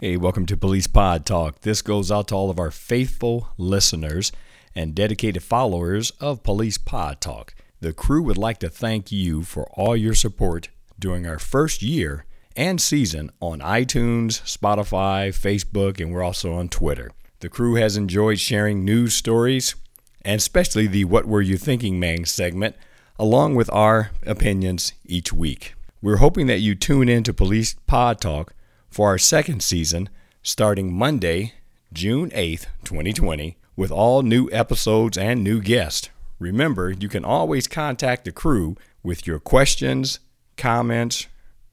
Hey, welcome to Police Pod Talk. This goes out to all of our faithful listeners and dedicated followers of Police Pod Talk. The crew would like to thank you for all your support during our first year and season on iTunes, Spotify, Facebook, and we're also on Twitter. The crew has enjoyed sharing news stories and especially the What Were You Thinking Man segment, along with our opinions each week. We're hoping that you tune in to Police Pod Talk for our second season starting Monday, June 8th, 2020, with all new episodes and new guests. Remember, you can always contact the crew with your questions, comments,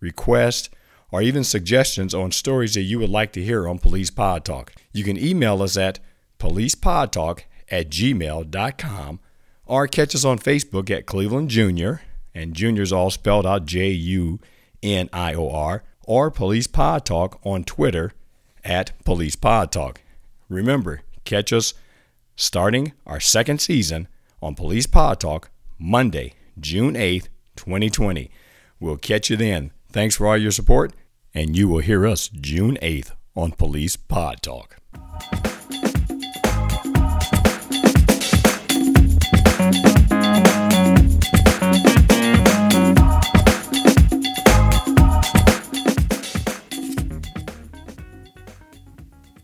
requests, or even suggestions on stories that you would like to hear on Police Pod Talk. You can email us at policepodtalk at gmail.com or catch us on Facebook at Cleveland Junior, and Junior's all spelled out J U N I O R, or Police Pod Talk on Twitter at Police Pod Talk. Remember, catch us starting our second season on Police Pod Talk Monday, June 8th, 2020. We'll catch you then. Thanks for all your support, and you will hear us June 8th on Police Pod Talk.